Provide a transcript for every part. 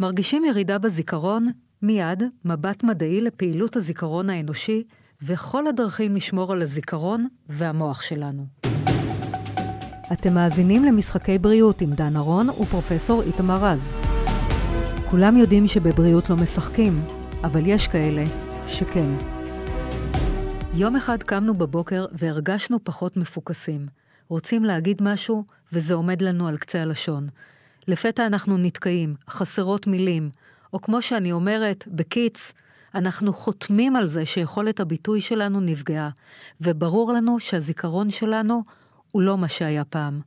מרגישים ירידה בזיכרון? מיד מבט מדעי לפעילות הזיכרון האנושי וכל הדרכים לשמור על הזיכרון והמוח שלנו. אתם מאזינים למשחקי בריאות עם דן ארון ופרופסור איתמר רז. כולם יודעים שבבריאות לא משחקים, אבל יש כאלה שכן. יום אחד קמנו בבוקר והרגשנו פחות מפוקסים. רוצים להגיד משהו, וזה עומד לנו על קצה הלשון. לפתע אנחנו נתקעים, חסרות מילים, או כמו שאני אומרת, בקיץ, אנחנו חותמים על זה שיכולת הביטוי שלנו נפגעה, וברור לנו שהזיכרון שלנו הוא לא מה שהיה פעם.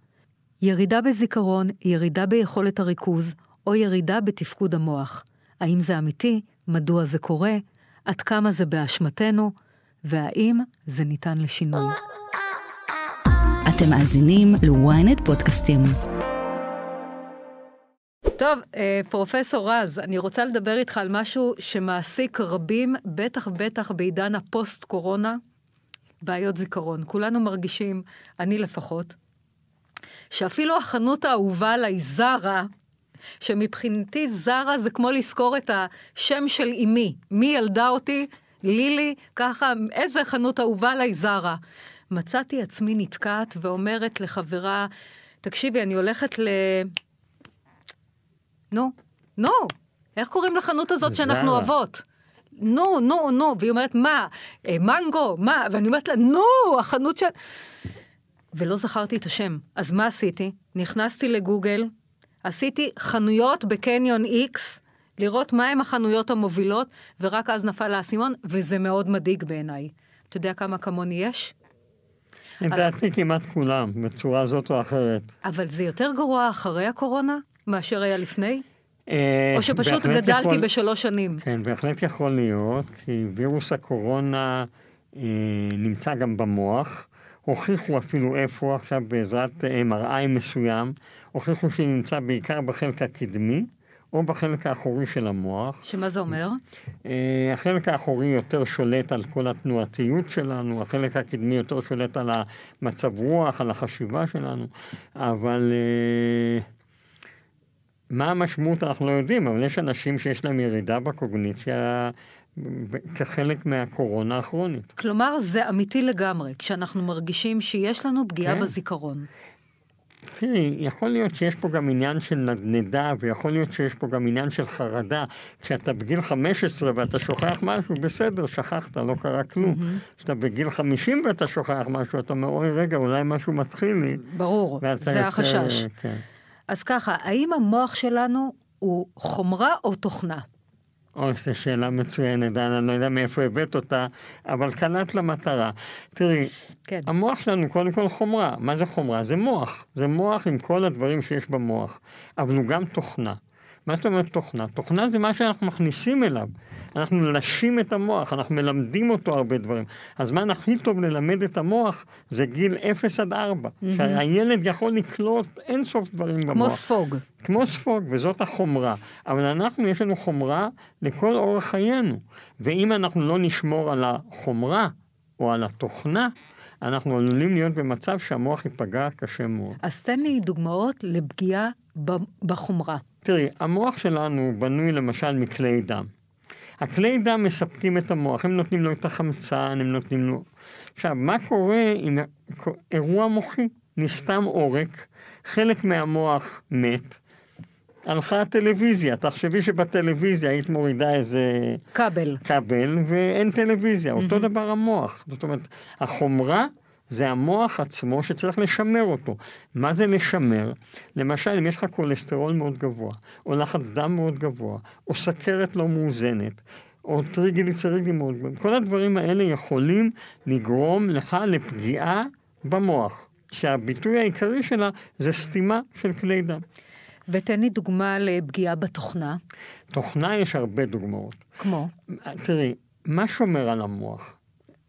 ירידה בזיכרון, ירידה ביכולת הריכוז, או ירידה בתפקוד המוח. האם זה אמיתי? מדוע זה קורה? עד כמה זה באשמתנו? והאם זה ניתן לשינוי? אתם מאזינים ל-ynet פודקאסטים. טוב, אה, פרופסור רז, אני רוצה לדבר איתך על משהו שמעסיק רבים, בטח בטח בעידן הפוסט-קורונה, בעיות זיכרון. כולנו מרגישים, אני לפחות, שאפילו החנות האהובה עליי, זרה, שמבחינתי זרה זה כמו לזכור את השם של אמי. מי ילדה אותי? לילי, ככה, איזה חנות אהובה עליי, זרה. מצאתי עצמי נתקעת ואומרת לחברה, תקשיבי, אני הולכת ל... נו, נו, איך קוראים לחנות הזאת שאנחנו אוהבות? נו, נו, נו, והיא אומרת, מה? אה, מנגו, מה? ואני אומרת לה, נו, החנות ש... ולא זכרתי את השם. אז מה עשיתי? נכנסתי לגוגל, עשיתי חנויות בקניון איקס, לראות מהם החנויות המובילות, ורק אז נפל האסימון, וזה מאוד מדאיג בעיניי. אתה יודע כמה כמוני יש? לדעתי אז... כמעט כולם, בצורה זאת או אחרת. אבל זה יותר גרוע אחרי הקורונה מאשר היה לפני? אה, או שפשוט גדלתי יכול... בשלוש שנים. כן, בהחלט יכול להיות, כי וירוס הקורונה אה, נמצא גם במוח. הוכיחו אפילו איפה עכשיו בעזרת MRI מסוים, הוכיחו שהוא נמצא בעיקר בחלק הקדמי. או בחלק האחורי של המוח. שמה זה אומר? אה, החלק האחורי יותר שולט על כל התנועתיות שלנו, החלק הקדמי יותר שולט על המצב רוח, על החשיבה שלנו, אבל אה, מה המשמעות אנחנו לא יודעים, אבל יש אנשים שיש להם ירידה בקוגניציה כחלק מהקורונה הכרונית. כלומר, זה אמיתי לגמרי, כשאנחנו מרגישים שיש לנו פגיעה כן. בזיכרון. תראי, יכול להיות שיש פה גם עניין של נדנדה, ויכול להיות שיש פה גם עניין של חרדה. כשאתה בגיל 15 ואתה שוכח משהו, בסדר, שכחת, לא קרה כלום. כשאתה mm-hmm. בגיל 50 ואתה שוכח משהו, אתה אומר, אוי, רגע, אולי משהו מתחיל לי. ברור, זה יוצא, החשש. כן. אז ככה, האם המוח שלנו הוא חומרה או תוכנה? אוי, זו שאלה מצוינת, אני לא יודע מאיפה הבאת אותה, אבל קלט למטרה. תראי, כן. המוח שלנו קודם כל חומרה. מה זה חומרה? זה מוח. זה מוח עם כל הדברים שיש במוח, אבל הוא גם תוכנה. מה זאת אומרת תוכנה? תוכנה זה מה שאנחנו מכניסים אליו. אנחנו מלשים את המוח, אנחנו מלמדים אותו הרבה דברים. הזמן הכי טוב ללמד את המוח זה גיל 0 עד 4. Mm-hmm. שהילד יכול לקלוט אין סוף דברים כמו במוח. כמו ספוג. כמו ספוג, וזאת החומרה. אבל אנחנו, יש לנו חומרה לכל אורח חיינו. ואם אנחנו לא נשמור על החומרה או על התוכנה, אנחנו עלולים להיות במצב שהמוח ייפגע קשה מאוד. אז תן לי דוגמאות לפגיעה בחומרה. תראי, המוח שלנו בנוי למשל מכלי דם. הכלי דם מספקים את המוח, הם נותנים לו את החמצן, הם נותנים לו... עכשיו, מה קורה עם אירוע מוחי? נסתם עורק, חלק מהמוח מת, הלכה הטלוויזיה, תחשבי שבטלוויזיה היית מורידה איזה... כבל. כבל, ואין טלוויזיה, mm-hmm. אותו דבר המוח. זאת אומרת, החומרה זה המוח עצמו שצריך לשמר אותו. מה זה לשמר? למשל, אם יש לך כולסטרול מאוד גבוה, או לחץ דם מאוד גבוה, או סכרת לא מאוזנת, או טריגליצרידים מאוד גבוהים, כל הדברים האלה יכולים לגרום לך לפגיעה במוח, שהביטוי העיקרי שלה זה סתימה של כלי דם. ותן לי דוגמה לפגיעה בתוכנה. תוכנה יש הרבה דוגמאות. כמו? תראי, מה שומר על המוח?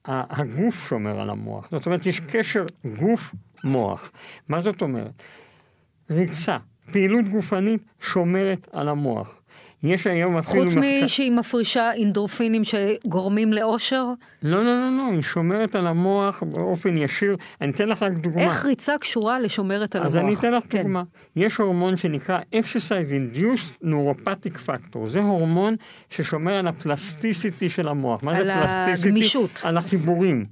הגוף שומר על המוח. זאת אומרת, יש קשר גוף-מוח. מה זאת אומרת? ריצה, פעילות גופנית שומרת על המוח. יש היום אפילו... חוץ משהיא מפרישה אינדרופינים שגורמים לאושר? לא, לא, לא, לא, היא שומרת על המוח באופן ישיר. אני אתן לך רק דוגמה. איך ריצה קשורה לשומרת על אז המוח? אז אני אתן לך כן. דוגמה. יש הורמון שנקרא Exercise Induced Neuropathic Factor. זה הורמון ששומר על הפלסטיסיטי של המוח. מה זה פלסטיסיטי? על הגמישות. על החיבורים.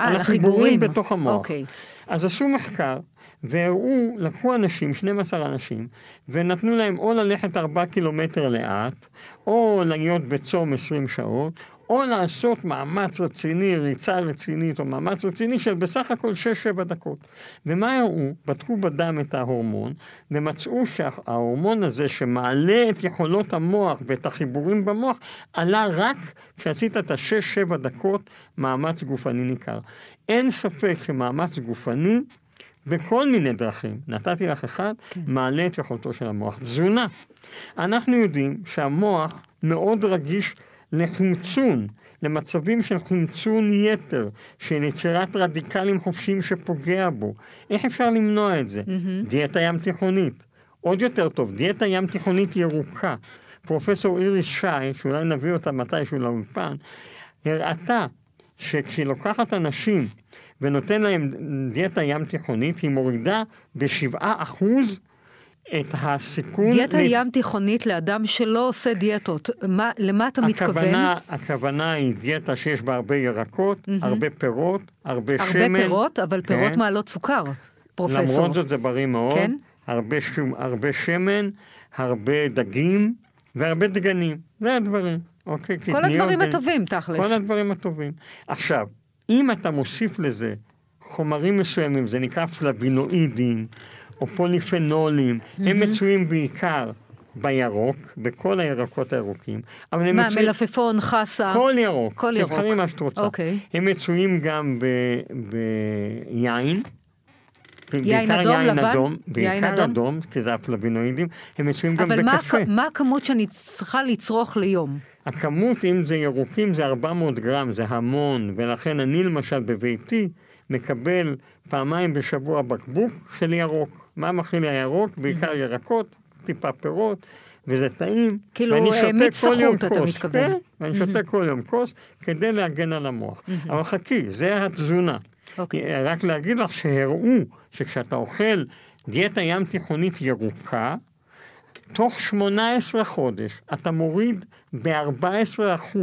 אה, על החיבורים בתוך המוח. אוקיי. אז עשו מחקר. והראו, לקחו אנשים, 12 אנשים, ונתנו להם או ללכת 4 קילומטר לאט, או להיות בצום 20 שעות, או לעשות מאמץ רציני, ריצה רצינית, או מאמץ רציני של בסך הכל 6-7 דקות. ומה הראו? בדקו בדם את ההורמון, ומצאו שההורמון הזה שמעלה את יכולות המוח ואת החיבורים במוח, עלה רק כשעשית את ה-6-7 דקות מאמץ גופני ניכר. אין ספק שמאמץ גופני בכל מיני דרכים, נתתי לך אחד, כן. מעלה את יכולתו של המוח. תזונה. אנחנו יודעים שהמוח מאוד רגיש לחמצון, למצבים של חמצון יתר, של יצירת רדיקלים חופשיים שפוגע בו. איך אפשר למנוע את זה? Mm-hmm. דיאטה ים תיכונית. עוד יותר טוב, דיאטה ים תיכונית ירוקה. פרופסור איריס שי, שאולי נביא אותה מתישהו לאולפן, הראתה שכשהיא לוקחת אנשים ונותן להם דיאטה ים תיכונית, היא מורידה בשבעה אחוז את הסיכון... דיאטה ל... ים תיכונית לאדם שלא עושה דיאטות, מה, למה אתה הכוונה, מתכוון? הכוונה היא דיאטה שיש בה הרבה ירקות, mm-hmm. הרבה פירות, הרבה, הרבה שמן. הרבה פירות, אבל פירות כן. מעלות סוכר, פרופסור. למרות זאת זה בריא מאוד. כן? הרבה, שום, הרבה שמן, הרבה דגים והרבה דגנים. זה הדברים. אוקיי? כל הדברים הטובים, תכלס. כל הדברים הטובים. עכשיו, אם אתה מוסיף לזה חומרים מסוימים, זה נקרא פלבינואידים או פוליפנולים, mm-hmm. הם מצויים בעיקר בירוק, בכל הירקות הירוקים. אבל הם מה, מצויים... מלפפון, חסה? כל ירוק. כל ירוק. תבחרי מה שאת רוצה. אוקיי. הם מצויים גם ב... ביין. יין אדום, לבן? אדום, בעיקר אדום, כי זה הפלבינואידים, הם מצויים גם בקפה. אבל מה הכמות שאני צריכה לצרוך ליום? הכמות, אם זה ירוקים, זה 400 גרם, זה המון, ולכן אני למשל בביתי מקבל פעמיים בשבוע בקבוק של ירוק. מה מכין לי הירוק? בעיקר ירקות, טיפה פירות, וזה טעים. כאילו אה, מיץ סחוט אתה מתכוון. כן, ואני שותה כל יום כוס כדי להגן על המוח. אבל חכי, זה התזונה. Okay. אוקיי. רק להגיד לך שהראו שכשאתה אוכל דיאטה ים תיכונית ירוקה, תוך 18 חודש אתה מוריד ב-14%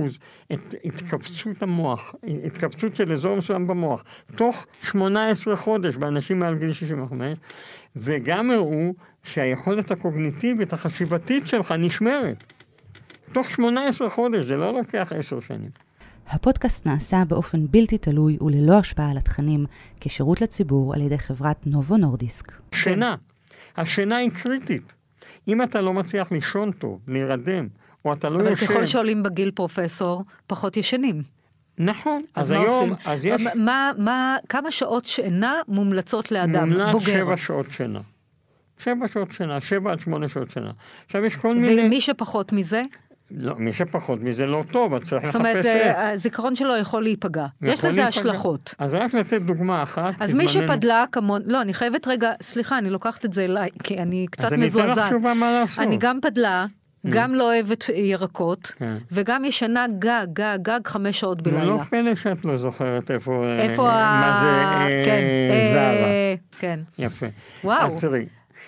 את התכווצות המוח, התכווצות של אזור מסוים במוח, תוך 18 חודש באנשים מעל גיל 65, וגם הראו שהיכולת הקוגניטיבית החשיבתית שלך נשמרת. תוך 18 חודש, זה לא לוקח 10 שנים. הפודקאסט נעשה באופן בלתי תלוי וללא השפעה על התכנים, כשירות לציבור על ידי חברת נובו נורדיסק. שינה. השינה היא קריטית. אם אתה לא מצליח לישון טוב, להירדם, או אתה לא ישן... אבל ככל שעולים בגיל פרופסור, פחות ישנים. נכון, אז, אז היום, אז יש... מה, מה, כמה שעות שינה מומלצות לאדם מומלץ בוגר? מומלץ שבע שעות שינה. שבע שעות שינה, שבע עד שמונה שעות שינה. עכשיו יש כל מיני... ומי שפחות מזה? לא, מי שפחות מזה לא טוב, אז צריך לחפש... זאת אומרת, הזיכרון שלו יכול להיפגע. יכול יש לזה להיפגע. השלכות. אז רק לתת דוגמה אחת. אז מי שפדלה כמון... לא, אני חייבת רגע, סליחה, אני לוקחת את זה אליי, כי אני קצת מזועזעת. אז אני אתן לך תשובה מה לעשות. אני גם פדלה. גם לא אוהבת ירקות, כן. וגם ישנה גג, גג, גג חמש שעות בלילה. לא פלא שאת לא זוכרת איפה... איפה ה... מה זה כן, זרה. כן. יפה. וואו. אז תראי.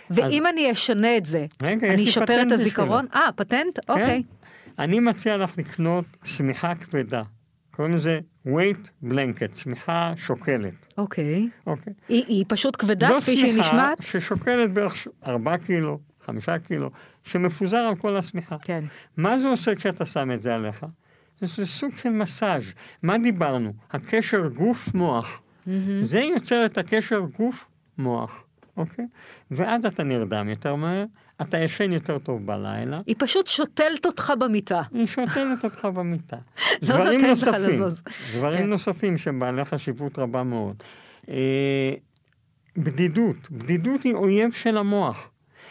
ואם אני אשנה את זה, אני אשפר את הזיכרון? אה, פטנט? כן. אוקיי. אני מציע לך לקנות שמיכה כבדה. קוראים לזה weight blanket, שמיכה שוקלת. אוקיי. אוקיי. היא, היא פשוט כבדה כפי שהיא נשמעת? זו שמיכה ששוקלת בערך 4 קילו, 5 קילו, שמפוזר על כל השמיכה. כן. מה זה עושה כשאתה שם את זה עליך? זה סוג של מסאז'. מה דיברנו? הקשר גוף-מוח. Mm-hmm. זה יוצר את הקשר גוף-מוח, אוקיי? ואז אתה נרדם יותר מהר, אתה ישן יותר טוב בלילה. היא פשוט שותלת אותך במיטה. היא שותלת אותך במיטה. לא דברים נוספים, דברים כן. נוספים שהם בעלי חשיבות רבה מאוד. אה, בדידות, בדידות היא אויב של המוח.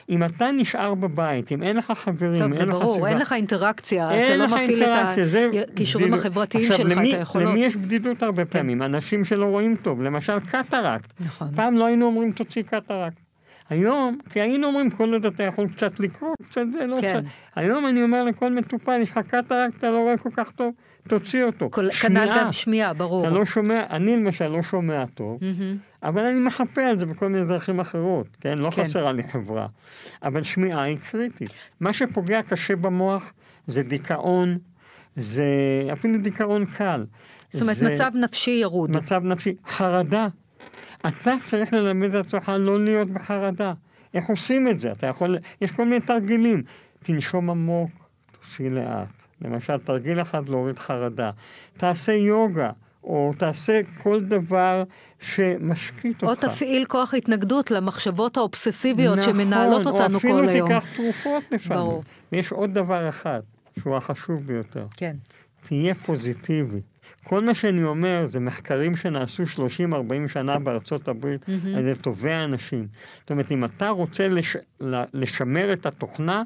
אם אתה נשאר בבית, אם אין לך חברים, טוב, אין לך ברור, סביבה... אין לך אינטראקציה, אתה לא מפעיל את הכישורים החברתיים שלך, למי, את היכולות. למי יש בדידות הרבה כן. פעמים? אנשים שלא רואים טוב, למשל קטרקט. נכון. פעם לא היינו אומרים תוציא קטרקט. היום, כי היינו אומרים, כל עוד אתה יכול קצת לקרוא, קצת זה, לא כן. קצת. היום אני אומר לכל מטופל, יש לך קטרקט, אתה לא רואה כל כך טוב, תוציא אותו. כל, שמיעה. כנ"ל גם שמיעה, ברור. אתה לא שומע, אני למשל לא שומע טוב, mm-hmm. אבל אני מחפה על זה בכל מיני דרכים אחרות, כן? לא כן. חסרה לי חברה. אבל שמיעה היא קריטית. מה שפוגע קשה במוח זה דיכאון, זה אפילו דיכאון קל. זאת אומרת, זה... מצב נפשי ירוד. מצב נפשי, חרדה. אתה צריך ללמד את עצמך לא להיות בחרדה. איך עושים את זה? אתה יכול, יש כל מיני תרגילים. תנשום עמוק, תוציא לאט. למשל, תרגיל אחד להוריד חרדה. תעשה יוגה, או תעשה כל דבר שמשקיט אותך. או תפעיל כוח התנגדות למחשבות האובססיביות נכון, שמנהלות אותנו כל היום. נכון, או אפילו תיקח תרופות לפעמים. ברור. ויש עוד דבר אחד, שהוא החשוב ביותר. כן. תהיה פוזיטיבי. כל מה שאני אומר זה מחקרים שנעשו 30-40 שנה בארצות הברית mm-hmm. על ידי טובי האנשים. זאת אומרת, אם אתה רוצה לש... לשמר את התוכנה,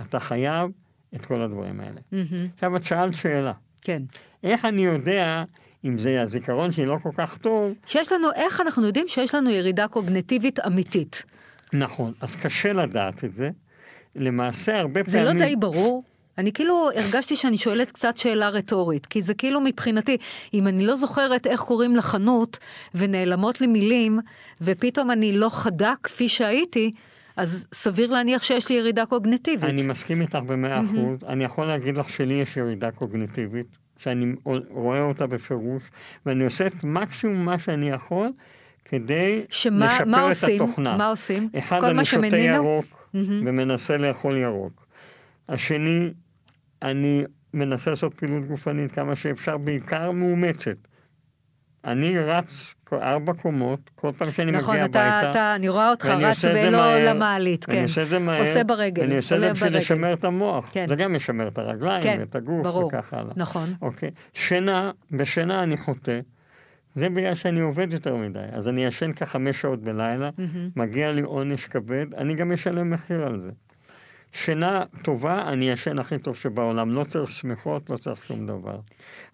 אתה חייב את כל הדברים האלה. Mm-hmm. עכשיו, את שאלת שאלה. כן. איך אני יודע אם זה הזיכרון שלי לא כל כך טוב? שיש לנו, איך אנחנו יודעים שיש לנו ירידה קוגנטיבית אמיתית? נכון, אז קשה לדעת את זה. למעשה, הרבה זה פעמים... זה לא די ברור? אני כאילו הרגשתי שאני שואלת קצת שאלה רטורית, כי זה כאילו מבחינתי, אם אני לא זוכרת איך קוראים לחנות, ונעלמות לי מילים, ופתאום אני לא חדה כפי שהייתי, אז סביר להניח שיש לי ירידה קוגניטיבית. אני מסכים איתך במאה אחוז. אני יכול להגיד לך שלי יש ירידה קוגניטיבית, שאני רואה אותה בפירוש, ואני עושה את מקסימום מה שאני יכול כדי שמה, לשפר מה את עושים? התוכנה. מה עושים? אחד, אני שותה ירוק mm-hmm. ומנסה לאכול ירוק. השני, אני מנסה לעשות פעילות גופנית כמה שאפשר, בעיקר מאומצת. אני רץ ארבע קומות, כל פעם שאני נכון, מגיע אתה, הביתה. נכון, אני רואה אותך רץ ולא למעלית, כן. אני עושה את זה מהר. עושה ברגל, אני עושה את זה בשביל לשמר את המוח. כן. זה גם משמר את הרגליים כן, ואת הגוף ברור, וכך הלאה. נכון. אוקיי. שינה, בשינה אני חוטא. זה בגלל שאני עובד יותר מדי. אז אני ישן כחמש שעות בלילה, mm-hmm. מגיע לי עונש כבד, אני גם משלם מחיר על זה. שינה טובה, אני ישן הכי טוב שבעולם. לא צריך שמחות, לא צריך שום דבר.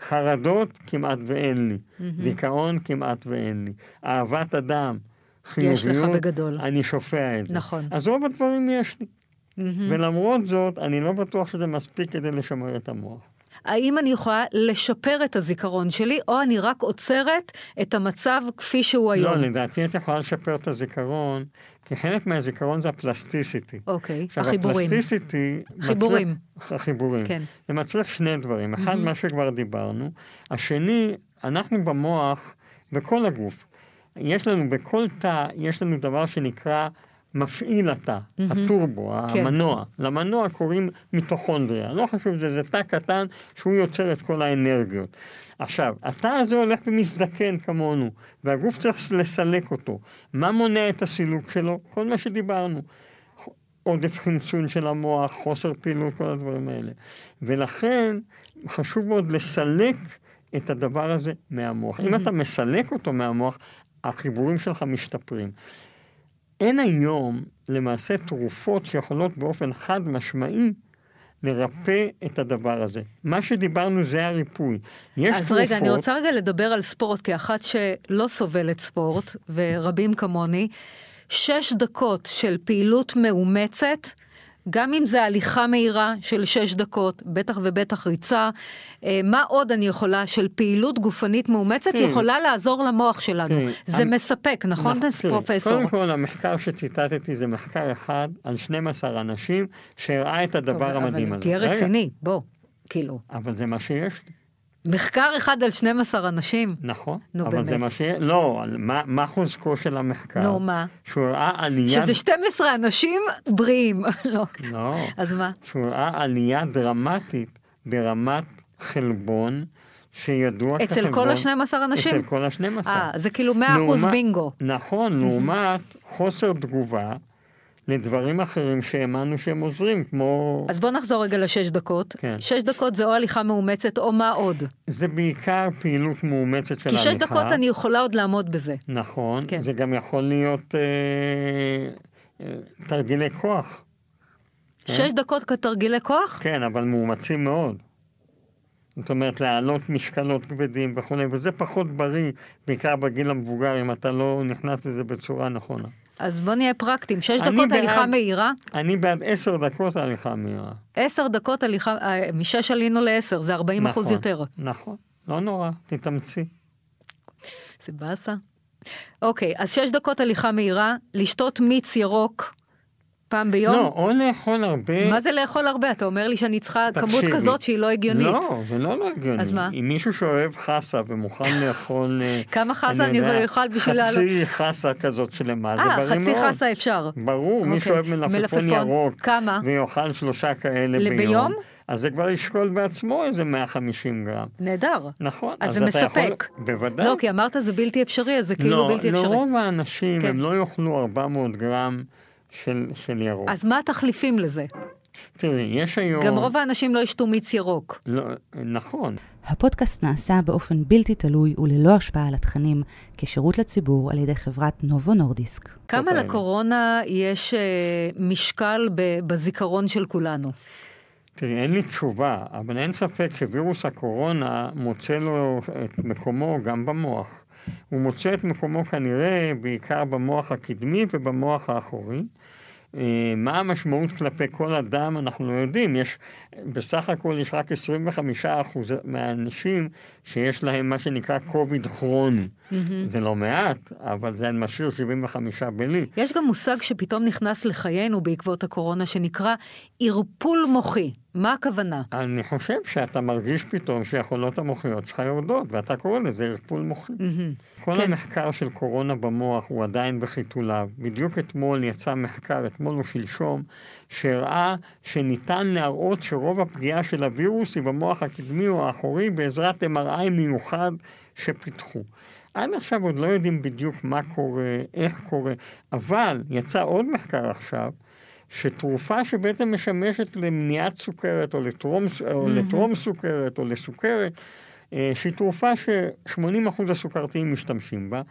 חרדות, כמעט ואין לי. Mm-hmm. דיכאון, כמעט ואין לי. אהבת אדם, חיוביות, יש לך בגדול. אני שופע את זה. נכון. אז רוב הדברים יש לי. Mm-hmm. ולמרות זאת, אני לא בטוח שזה מספיק כדי לשמר את המוח. האם אני יכולה לשפר את הזיכרון שלי, או אני רק עוצרת את המצב כפי שהוא היום? לא, לדעתי את יכולה לשפר את הזיכרון כי חלק מהזיכרון זה הפלסטיסיטי. אוקיי, עכשיו, החיבורים. הפלסטיסיטי... חיבורים. מצליח, החיבורים. כן. זה מצריך שני דברים. אחד, mm-hmm. מה שכבר דיברנו. השני, אנחנו במוח, בכל הגוף, יש לנו, בכל תא, יש לנו דבר שנקרא מפעיל התא, mm-hmm. הטורבו, כן. המנוע. למנוע קוראים מיטוכונדריה. לא חשוב, זה, זה תא קטן שהוא יוצר את כל האנרגיות. עכשיו, התא הזה הולך ומזדקן כמונו, והגוף צריך לסלק אותו. מה מונע את הסילוק שלו? כל מה שדיברנו. עודף חמצון של המוח, חוסר פעילות, כל הדברים האלה. ולכן חשוב מאוד לסלק את הדבר הזה מהמוח. אם אתה מסלק אותו מהמוח, החיבורים שלך משתפרים. אין היום למעשה תרופות שיכולות באופן חד משמעי לרפא את הדבר הזה. מה שדיברנו זה הריפוי. יש אז תרופות... רגע, אני רוצה רגע לדבר על ספורט, כאחת שלא סובלת ספורט, ורבים כמוני, שש דקות של פעילות מאומצת, גם אם זה הליכה מהירה של שש דקות, בטח ובטח ריצה, אה, מה עוד אני יכולה של פעילות גופנית מאומצת כן. יכולה לעזור למוח שלנו. כן. זה אני... מספק, נכון, נכון כן. פרופסור? קודם כל, המחקר שציטטתי זה מחקר אחד על 12 אנשים שהראה את הדבר טוב, המדהים הזה. תהיה רציני, בוא, כאילו. אבל זה מה שיש לי. מחקר אחד על 12 אנשים? נכון, נו אבל באמת. זה מה ש... לא, מה, מה חוזקו של המחקר? נו, מה? שהוא ראה עלייה... שזה 12 אנשים בריאים. לא. לא. אז מה? שהוא ראה עלייה דרמטית ברמת חלבון. שידוע אצל כחלבון... אצל כל ה-12 אנשים? אצל כל ה-12. אה, זה כאילו 100% לעומת, בינגו. נכון, לעומת חוסר תגובה לדברים אחרים שהאמנו שהם עוזרים, כמו... אז בוא נחזור רגע לשש דקות. כן. שש דקות זה או הליכה מאומצת או מה עוד? זה בעיקר פעילות מאומצת של הליכה. כי שש דקות אני יכולה עוד לעמוד בזה. נכון, כן. זה גם יכול להיות אה, אה, תרגילי כוח. כן? שש דקות כתרגילי כוח? כן, אבל מאומצים מאוד. זאת אומרת, להעלות משקלות כבדים וכו', וזה פחות בריא, בעיקר בגיל המבוגר, אם אתה לא נכנס לזה בצורה נכונה. אז בוא נהיה פרקטיים, שש דקות בעד, הליכה מהירה? אני בעד עשר דקות הליכה מהירה. עשר דקות הליכה, אה, משש עלינו לעשר, זה ארבעים נכון, אחוז יותר. נכון, לא נורא, תתאמצי. זה באסה. אוקיי, אז שש דקות הליכה מהירה, לשתות מיץ ירוק. פעם ביום? לא, או לאכול הרבה. מה זה לאכול הרבה? אתה אומר לי שאני צריכה תקשיבי. כמות כזאת שהיא לא הגיונית. לא, זה לא לא הגיוני. אז מה? אם מישהו שאוהב חסה ומוכן לאכול... אה, כמה חסה אני אני אוכל בשביל... חצי חסה כזאת שלמה, זה בריא מאוד. אה, חצי חסה אפשר. ברור, מי אוקיי. שאוהב מלפפון, מלפפון ירוק. כמה? ויאכל שלושה כאלה ביום. ביום? אז זה כבר ישקול בעצמו איזה 150 גרם. נהדר. נכון. אז, אז זה מספק. יכול... בוודאי. לא, כי אמרת זה בלתי אפשרי, אז זה כאילו לא, בלתי אפשרי. לא, לרוב האנשים כן. הם לא יאכלו 400 גרם של, של ירוק. אז מה התחליפים לזה? תראי, יש היום... גם רוב האנשים לא ישתו מיץ ירוק. לא, נכון. הפודקאסט נעשה באופן בלתי תלוי וללא השפעה על התכנים, כשירות לציבור על ידי חברת נובו נורדיסק. כמה לקורונה יש uh, משקל בזיכרון של כולנו? תראי, אין לי תשובה, אבל אין ספק שווירוס הקורונה מוצא לו את מקומו גם במוח. הוא מוצא את מקומו כנראה בעיקר במוח הקדמי ובמוח האחורי. אה, מה המשמעות כלפי כל אדם אנחנו לא יודעים, יש, בסך הכל יש רק 25% מהאנשים שיש להם מה שנקרא קוביד כרוני. Mm-hmm. זה לא מעט, אבל זה משאיר 75 בלי. יש גם מושג שפתאום נכנס לחיינו בעקבות הקורונה שנקרא ערפול מוחי. מה הכוונה? אני חושב שאתה מרגיש פתאום שהיכולות המוחיות שלך יורדות, ואתה קורא לזה ערפול מוחי. Mm-hmm. כל כן. המחקר של קורונה במוח הוא עדיין בחיתוליו. בדיוק אתמול יצא מחקר, אתמול או שלשום, שהראה שניתן להראות שרוב הפגיעה של הווירוס היא במוח הקדמי או האחורי בעזרת MRI מיוחד שפיתחו. עד עכשיו עוד לא יודעים בדיוק מה קורה, איך קורה, אבל יצא עוד מחקר עכשיו, שתרופה שבעצם משמשת למניעת סוכרת או לטרום, או לטרום סוכרת או לסוכרת, אה, שהיא תרופה ש-80% הסוכרתיים משתמשים בה,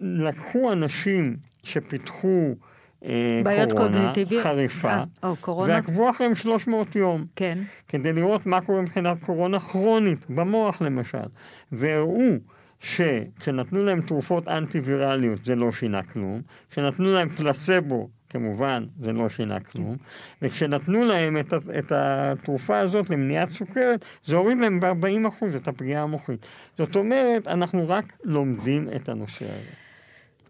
לקחו אנשים שפיתחו אה, בעיות קורונה חריפה, 아, אה, או, קורונה. ועקבו אחריהם 300 יום. כן. כדי לראות מה קורה מבחינת קורונה כרונית, במוח למשל. והראו שכשנתנו להם תרופות אנטי-וירליות זה לא שינה כלום, כשנתנו להם פלסבו כמובן זה לא שינה כלום, וכשנתנו להם את, את התרופה הזאת למניעת סוכרת, זה הוריד להם ב-40% את הפגיעה המוחית. זאת אומרת, אנחנו רק לומדים את הנושא הזה.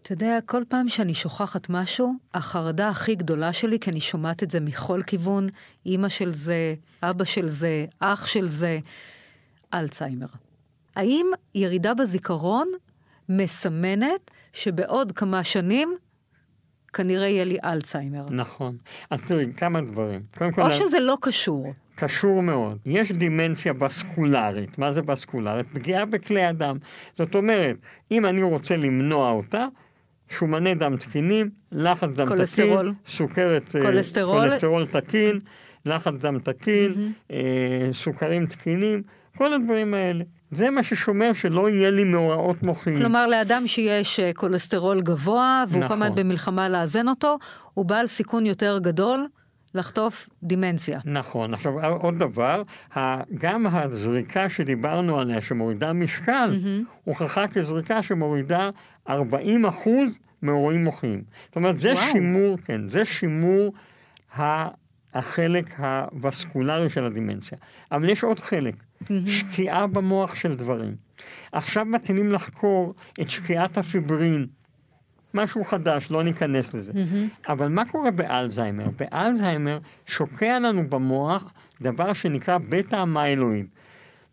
אתה יודע, כל פעם שאני שוכחת משהו, החרדה הכי גדולה שלי, כי אני שומעת את זה מכל כיוון, אימא של זה, אבא של זה, אח של זה, אלצהיימר. האם ירידה בזיכרון מסמנת שבעוד כמה שנים כנראה יהיה לי אלצהיימר. נכון. אז תראי, כמה דברים. קודם כל... או שזה לא קשור. קשור מאוד. יש דמנציה וסקולרית. מה זה וסקולרית? פגיעה בכלי הדם. זאת אומרת, אם אני רוצה למנוע אותה, שומני דם תקינים, לחץ דם קולסטרול. תקין, סוכרת, אה, קולסטרול, קולסטרול תקין, לחץ דם תקין, mm-hmm. אה, סוכרים תקינים, כל הדברים האלה. זה מה ששומר שלא יהיה לי מאורעות מוחיים. כלומר, לאדם שיש אה, כולסטרול גבוה, והוא נכון. כל הזמן במלחמה לאזן אותו, הוא בעל סיכון יותר גדול לחטוף דימנציה. נכון. עכשיו, עוד דבר, גם הזריקה שדיברנו עליה, שמורידה משקל, mm-hmm. הוכחה כזריקה שמורידה 40 אחוז מאירועים מוחיים. זאת אומרת, זה וואו. שימור, כן, זה שימור החלק הווסקולרי של הדימנציה. אבל יש עוד חלק. שקיעה במוח של דברים. עכשיו מתחילים לחקור את שקיעת הפיברין. משהו חדש, לא ניכנס לזה. Mm-hmm. אבל מה קורה באלזהיימר? באלזהיימר שוקע לנו במוח דבר שנקרא בטא המיילואיד.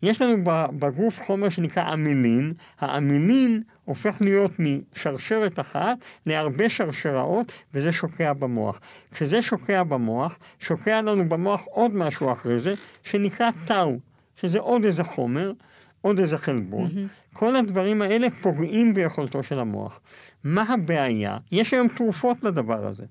יש לנו בגוף חומר שנקרא אמילין, האמילין הופך להיות משרשרת אחת להרבה שרשראות וזה שוקע במוח. כשזה שוקע במוח, שוקע לנו במוח עוד משהו אחרי זה שנקרא טאו. שזה עוד איזה חומר, עוד איזה חלבון. Mm-hmm. כל הדברים האלה פוגעים ביכולתו של המוח. מה הבעיה? יש היום תרופות לדבר הזה.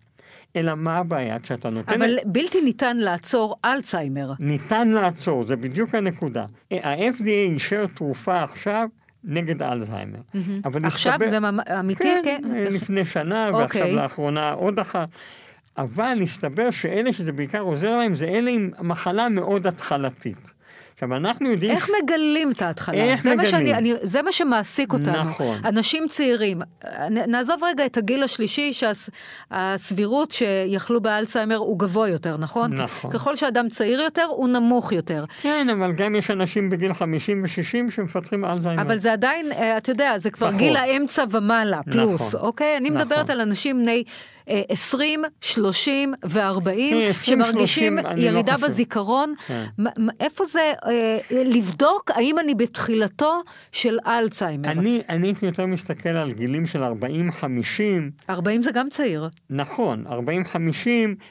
אלא מה הבעיה כשאתה נותן... אבל בלתי ניתן לעצור אלצהיימר. ניתן לעצור, זה בדיוק הנקודה. ה-FDA אישר תרופה עכשיו נגד אלצהיימר. Mm-hmm. אבל עכשיו מסתבר... זה אמיתי? כן, כן, לפני שנה, okay. ועכשיו אוקיי. לאחרונה עוד אחת. אבל הסתבר שאלה שזה בעיקר עוזר להם, זה אלה עם מחלה מאוד התחלתית. עכשיו, אנחנו יודעים... איך. מגלים את ההתחלה? איך זה מגלים? מה שאני, אני, זה מה שמעסיק אותנו. נכון. אנשים צעירים. נעזוב רגע את הגיל השלישי, שהסבירות שהס, שיחלו באלצהיימר הוא גבוה יותר, נכון? נכון. ככל שאדם צעיר יותר, הוא נמוך יותר. כן, אבל גם יש אנשים בגיל 50 ו-60 שמפתחים אלצהיימר. אבל זה עדיין, אה, אתה יודע, זה כבר נכון. גיל האמצע ומעלה, פלוס, נכון. אוקיי? אני מדברת נכון. על אנשים בני 20, 30 ו-40, שמרגישים 30, ירידה לא בזיכרון. כן. איפה זה אה, לבדוק האם אני בתחילתו של אלצהיימר? אני, אני הייתי יותר מסתכל על גילים של 40-50. 40 זה גם צעיר. נכון, 40-50,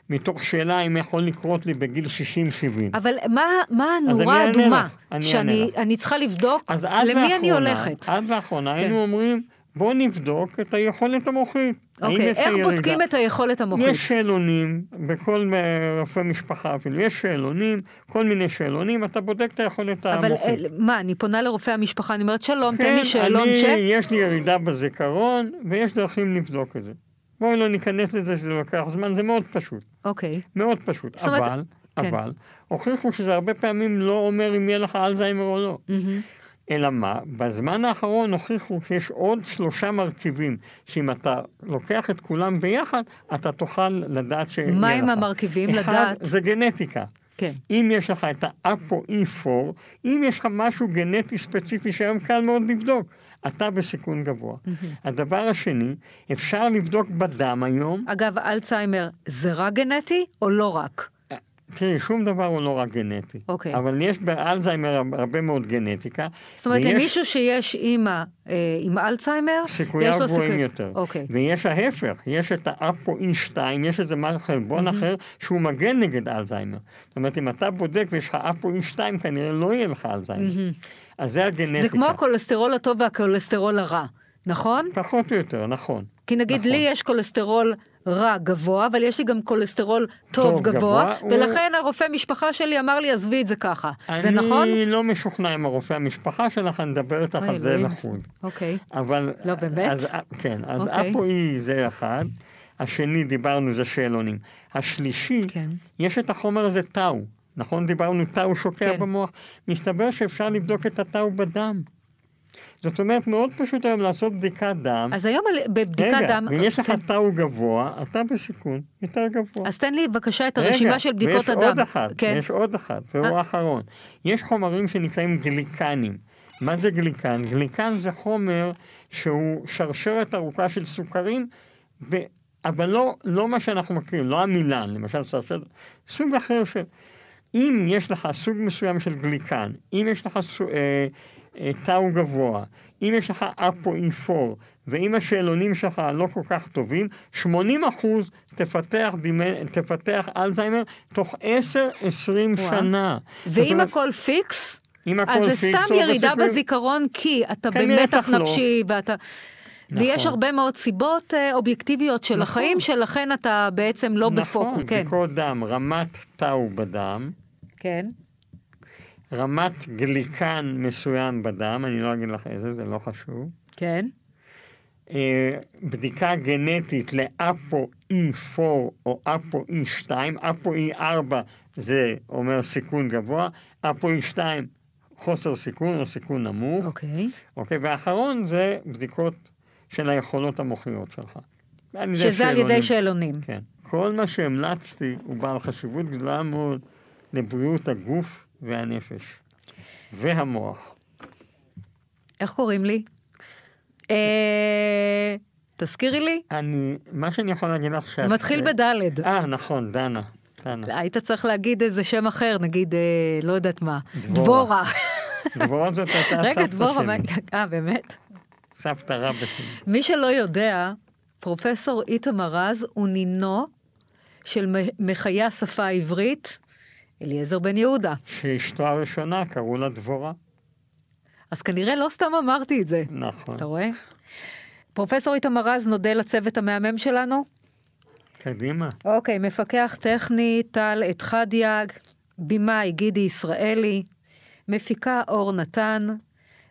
מתוך שאלה אם יכול לקרות לי בגיל 60-70. אבל מה, מה הנורה האדומה שאני צריכה לבדוק למי לאחרונה, אני הולכת? עד לאחרונה כן. היינו אומרים... בואו נבדוק את היכולת המוחית. אוקיי, איך ירידה? בודקים את היכולת המוחית? יש שאלונים, בכל רופא משפחה אפילו, יש שאלונים, כל מיני שאלונים, אתה בודק את היכולת אבל המוחית. אבל מה, אני פונה לרופא המשפחה, אני אומרת שלום, כן, תן לי שאלון אני, ש... כן, יש לי ירידה בזיכרון, ויש דרכים לבדוק את זה. בואי לא ניכנס לזה שזה לוקח זמן, זה מאוד פשוט. אוקיי. מאוד פשוט, אבל, אומרת... אבל, כן. הוכיחו שזה הרבה פעמים לא אומר אם יהיה לך אלזהיימר או לא. Mm-hmm. אלא מה? בזמן האחרון הוכיחו שיש עוד שלושה מרכיבים, שאם אתה לוקח את כולם ביחד, אתה תוכל לדעת ש... מה הם המרכיבים אחד, לדעת? זה גנטיקה. כן. אם יש לך את האפו-E4, אם יש לך משהו גנטי ספציפי שהיום קל מאוד לבדוק, אתה בסיכון גבוה. Mm-hmm. הדבר השני, אפשר לבדוק בדם היום. אגב, אלצהיימר זה רק גנטי או לא רק? תראי, שום דבר הוא לא רק גנטי. אוקיי. אבל יש באלצהיימר הרבה מאוד גנטיקה. זאת אומרת, ויש... למישהו שיש אימא אה, עם אלצהיימר, יש לו סיכויים יותר. אוקיי. ויש ההפך, יש את ה APO-E2, יש איזה חלבון mm-hmm. אחר שהוא מגן נגד אלצהיימר. זאת אומרת, אם אתה בודק ויש לך APO-E2, כנראה לא יהיה לך אלצהיימר. Mm-hmm. אז זה הגנטיקה. זה כמו הכולסטרול הטוב והכולסטרול הרע, נכון? פחות או יותר, נכון. כי נגיד נכון. לי יש כולסטרול רע גבוה, אבל יש לי גם כולסטרול טוב, טוב גבוה, גבוה, ולכן הוא... הרופא משפחה שלי אמר לי, עזבי את זה ככה. זה נכון? אני לא משוכנע עם הרופא המשפחה שלך, אני אדבר איתך על זה לחוד. אוקיי. אבל... לא באמת? אז, כן, אז אוקיי. אפו-אי זה אחד, השני דיברנו זה שאלונים. השלישי, כן. יש את החומר הזה טאו. נכון? דיברנו טאו שוקע כן. במוח. מסתבר שאפשר לבדוק את הטאו בדם. זאת אומרת, מאוד פשוט היום לעשות בדיקת דם. אז היום בבדיקת רגע, דם... רגע, ואם יש לך כן. טאו גבוה, אתה בסיכון יותר גבוה. אז תן לי בבקשה את הרשימה רגע, של בדיקות הדם. רגע, ויש עוד אחת, כן. יש עוד אחת, אה. האחרון. יש חומרים שנקראים גליקנים. מה זה גליקן? גליקן זה חומר שהוא שרשרת ארוכה של סוכרים, ו... אבל לא, לא מה שאנחנו מכירים, לא המילן, למשל שרשרת, סוג אחר של... אם יש לך סוג מסוים של גליקן, אם יש לך סוג... אה, טאו גבוה, אם יש לך אפו-E4 ואם השאלונים שלך לא כל כך טובים, 80% תפתח, דימנ... תפתח אלצהיימר תוך 10-20 שנה. ואם אומרת, הכל fix? אם הכל אז זה סתם ירידה. בזיכרון כי אתה במתח נפשי ואתה... נכון. ויש הרבה מאוד סיבות אה, אובייקטיביות של נכון. החיים, שלכן אתה בעצם לא נכון, בפוקוס. נכון, כן. בדיקות דם, רמת טאו בדם. כן. רמת גליקן מסוים בדם, אני לא אגיד לך איזה, זה לא חשוב. כן. אה, בדיקה גנטית לאפו E4 או אפו E2, אפו E4 זה אומר סיכון גבוה, אפו E2 חוסר סיכון או סיכון נמוך. אוקיי. אוקיי, והאחרון זה בדיקות של היכולות המוחיות שלך. שזה על ידי שאלונים. כן. כל מה שהמלצתי הוא בעל חשיבות גדולה מאוד לבריאות הגוף והנפש והמוח. איך קוראים לי? אה, תזכירי לי. אני, מה שאני יכול להגיד לך שאת... מתחיל בדלת. אה, נכון, דנה. דנה. היית צריך להגיד איזה שם אחר, נגיד, אה, לא יודעת מה. דבורה. דבורה זאת הייתה סבתא שלי. רגע, דבורה, אה, באמת? סבתא רבא שלי. מי שלא יודע, פרופסור איתמר רז הוא נינו של מחיי השפה העברית אליעזר בן יהודה. שאשתו הראשונה קראו לה דבורה. אז כנראה לא סתם אמרתי את זה. נכון. אתה רואה? פרופסור איתמר רז נודה לצוות המהמם שלנו. קדימה. אוקיי, מפקח טכני טל את חדיאג, במאי גידי ישראלי, מפיקה אור נתן,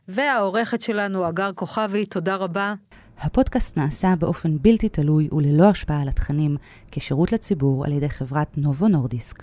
והעורכת שלנו אגר כוכבי, תודה רבה. הפודקאסט נעשה באופן בלתי תלוי וללא השפעה על התכנים, כשירות לציבור על ידי חברת נובו נורדיסק.